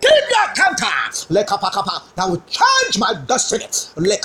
Keep your counter. That will change my destiny. Le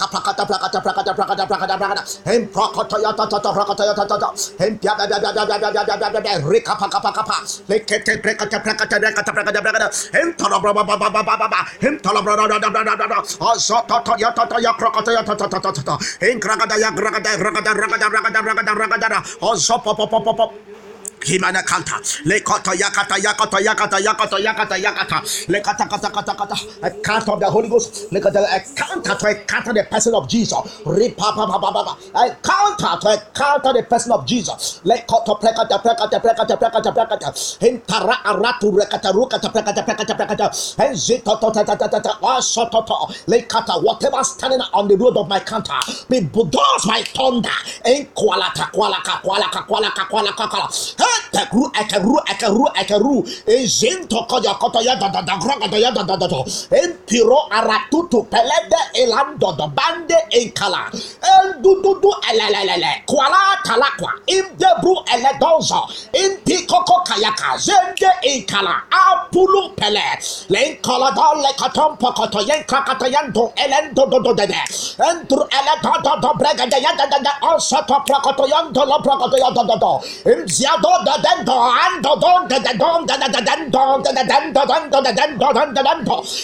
Himana kanta, le kata yakata yakata yakata yakata yakata yakata, le kata kata kata a count of the Holy Ghost, le kata a counter to a counter the person of Jesus, ripa pa pa pa pa a counter to a counter the person of Jesus, le kata prekata prekata prekata prekata prekata, hintara aratu rekata rukata prekata prekata prekata, and zito to ta ta ta ta ta, wasoto to, le kata whatever standing on the road of my counter, be bulldozed by thunder, and kwalata kwalaka kwalaka kwalaka kwalaka kwalaka. Ekru, ekru, ekru, ekru. Ejento koya koto ya da da da gra da ya da da da da. Empiro aratutu pelede elando da bande enkala. Endu du du elelelele. Kwala talakwa. Imdebru eledonzo. Impi koko kayaka. Zende enkala. Apulu pele. Lenkala da le katompa koto yen krakata yando elendo do do de de. Endru eledo do do brega de ya da da da. Ansato prakoto yando la prakoto ya da da da. Imziado da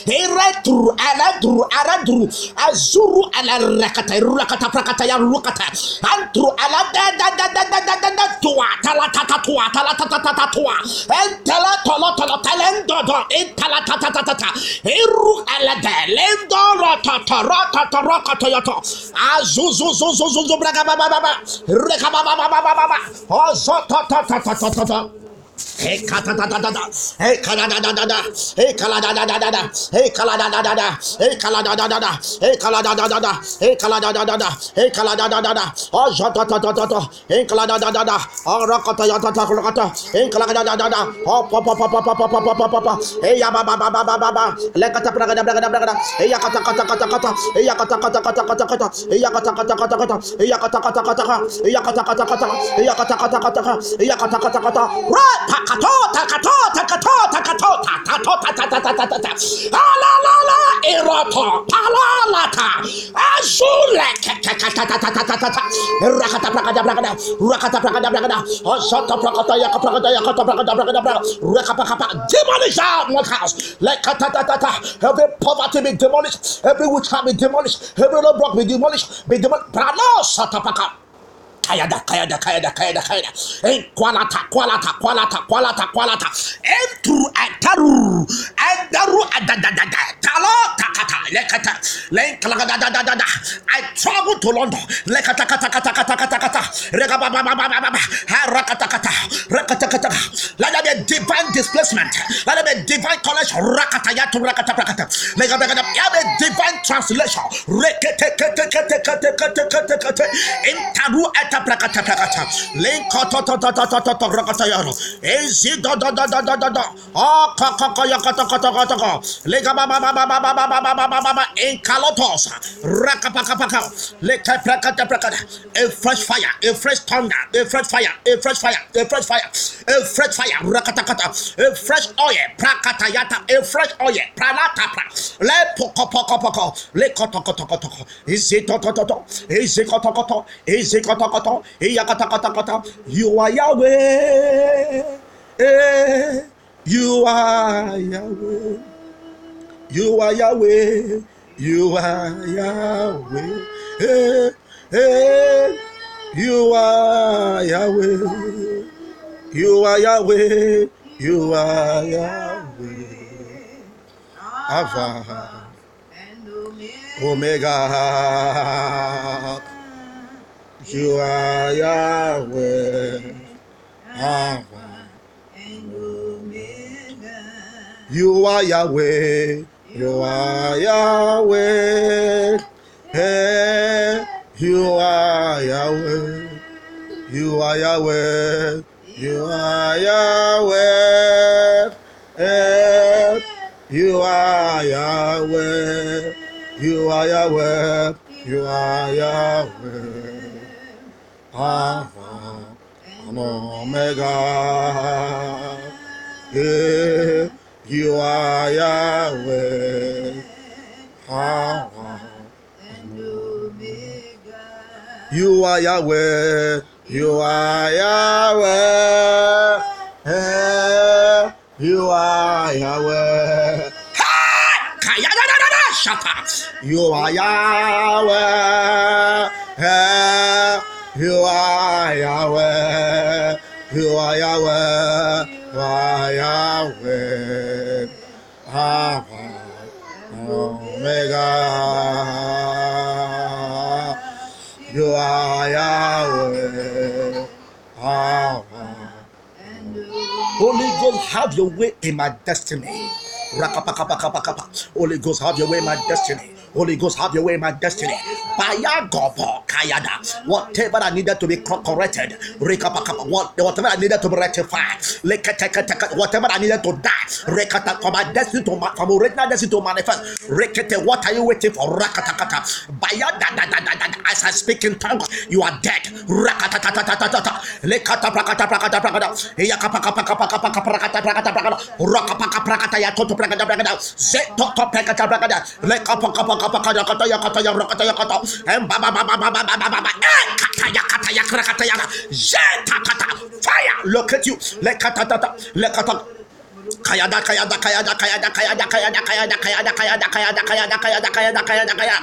eretru aladru aradru azuru azuzu 我操操 Hey kata da da da da. Hey kala da da da da. Hey kala da da da da da. Hey kala da da da da. Hey kala da da da da. Hey kala da da da da. Hey kala da da da da. Hey kala da da da da. Oh jata ta ta ta ta. Hey kala da da da da. Oh rakata ya ta ta rakata. Hey kala da da da da. Oh pa pa pa pa pa pa pa pa pa pa pa. Hey ya ba ba ba ba ba ba ba. Praga da praga da praga da. Hey ya kata kata kata kata. Hey ya kata kata kata kata kata. Hey ya kata kata kata kata. Hey ya kata kata kata kata. Hey ya kata kata kata. Hey ya kata kata kata kata. Hey ya kata kata kata. Right takatota katota katota katota katota tatatatatatata alalala eroto ta azule kakatatatatata rakata prakata prakata rakata prakata prakata osota prakata yaka prakata yaka prakata prakata prakata rakapa pa. demolish out my house like ta ta ta ta. every poverty be demolished every witchcraft be demolished every low block be demolished be demolished pranosata pakata kayada kayada kayada kayada kayada. En kwalata kwalata kwalata kwalata kwalata. Eh, Entru ataru eh, adaru adadadada talo takata lekata. Lenkala da da da da da. I travel to London. Lekata kata kata kata kata let there be divine displacement let there be divine rakata rakata lega lega there be divine translation intaru ata prakata prakata lenkoto to to to to to to rakata yaro ezi do do do do do do do oh kaka kaya kata kata kata kata lega ba ba ba ba ba ba ba ba ba ba ba ba enkalotos rakapakapaka leka prakata prakata a fresh fire a fresh thunder a fresh fire a fresh fire a fresh fire a fresh fire rakata kata a fresh oil prakata yata a fresh oil pranata pra le poko poko poko le koto koto koto izi to to to to izi koto koto you are Yahweh eh, you are Yahweh you are Yahweh. You are Yahweh. Hey, hey. You are Yahweh. You are Yahweh. You are Yahweh. Alpha. Omega. You are Yahweh. Alpha. You are Yahweh. You are Yahweh. Hey, you are Yahweh. You are Yahweh. You are Yahweh. Hey, you are Yahweh. You are Yahweh. You are Yahweh. Alpha and Omega. Yeah, you are Yahweh. Ah, You are Yahweh. You are Yahweh. Eh, You are Yahweh. You are Yahweh. Eh, You are Yahweh. You are Yahweh. You are Yahweh. Alpha, Omega. Ah. Holy Ghost, have your way in my destiny. Holy Ghost, have your way in my destiny. Holy Ghost, have your way in my destiny. Whatever I needed to be cor- corrected, whatever I needed to be rectified, whatever I needed to die, for my destiny to from original destiny to manifest. What are you waiting for? As I speak in tongues, you are dead. Rakatatatatatatata. Lekata prakata prakata prakata. Eyakapakapakapakapaka prakata prakata prakata. Rakapaka prakata ya toto prakata prakata. Zeto to prakata prakata. Lekapakapakapakata kata. Em ba ba ba. Look at you. Kayada kayada kayada kayada kayada kayada kayada kayada kayada kayada kayada kayada kayada kayada kaya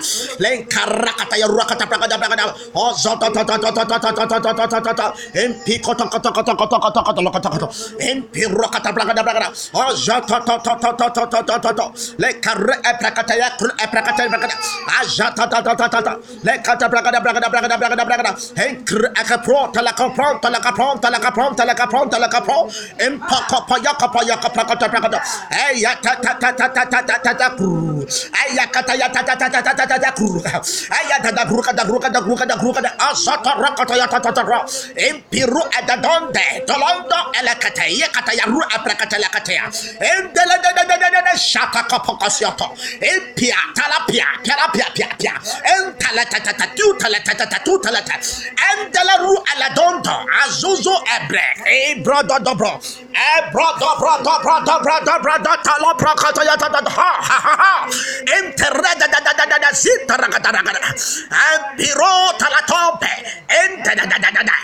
len karakata ya rakata prakada prakada oh zota ta ta ta ta ta ta ta ta ta ta ta ta empi kota kota kota kota kota kota kota kota empi rakata prakada prakada oh zota ta ta ta ta ta ta ta ta ta le kare prakata ya kru prakata prakada ajata ta ta ta ta ta le kata prakada prakada prakada prakada prakada en kru akapro ta la kapro ta la kapro ta la kapro ta la kapro ta la kapro empa kapa ya kapa kata kata eh ya ta ta ta ta ta ta ta ta Empiru adadonde, tolondo elekateya katayaru aprakatelekateya. Endelelelelelele shaka kapokosyoto. Empia talapia, talapia pia pia. Entalatata tu talatata tu talata. Endelaru aladondo, azuzu ebre. E brodo dobro. E brodo brodo brodo brodo brodo taloprakatayata ha ha ha entere da da da da da da sita rakata rakata ampiro talatope ente da da da da da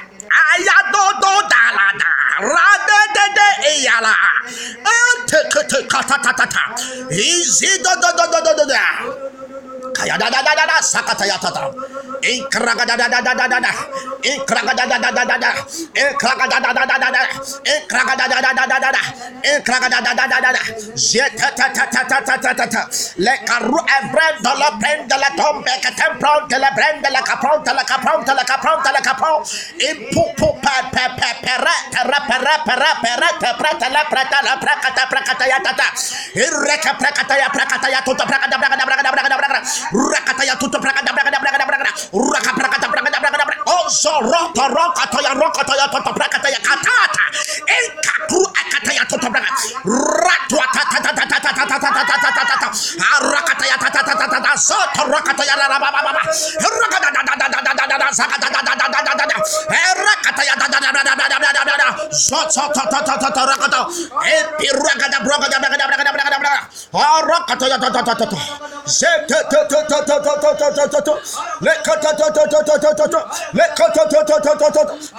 ayado do da la da ra de de de iyala ante kete kata ta ta ta izi do do do do do do da entere da da da da da da sita rakata rakata empiro talatompe ente da da da da da ayado do da la da rade de de eyala ente kete kata ta ta ta izi do do do do do do da Kaya da da da da da sakata ya tata. Ikraga da da da da da da da. Ikraga da da da da da da. Ikraga da da da da da da. Ikraga da da da da da da da. Ikraga da da da da da da. Jeta ta ta ta ta ta ta ta ta. Le karu ebrendo la prende la tombe che tempronte la prende la capronte la capronte la capronte la capron. Impu pu pe pe pe pere pere pere pere pere te prete la prete la prakata prakata ya tata. Irreka prakata ya prakata ya tuta prakata prakata prakata prakata prakata. Rakata ya tuta prakata prakata prakata prakata. Raka prakata prakata prakata prakata. Oh so rota rokata ya rokata ya tuta prakata ya katata. Enka kru akata ya tuta prakata. Ratwa ta ta ta ta ta ta ta ta ta ta ta ta ta ta. Arakata ya ta ta ta ta ta ta. Soto rakata ya ra ba ba ba ba. Rakata da da da da da da da da. Sakata da da da da da da da. Rakata ya da da da da da da da da da da. Soto ta ta ta ta ta rakata. Epi rakata brokata rakata rakata rakata rakata. Arakata ya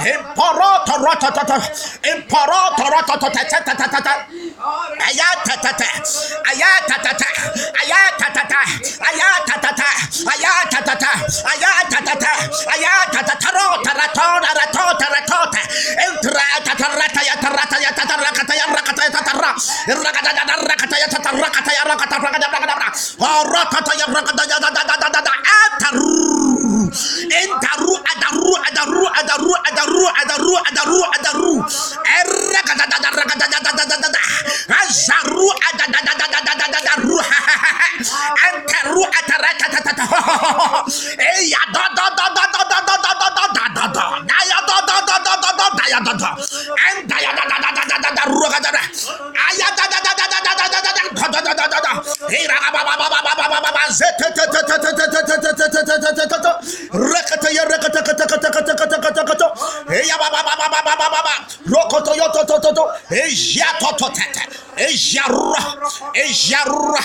Imparato ratatata. Imparato ratatata. Ayatatata. Ayatatata. Ayatatata. Ayatatata. Ayatatata. Ayatatata. Entaru Ejarra, ejarra,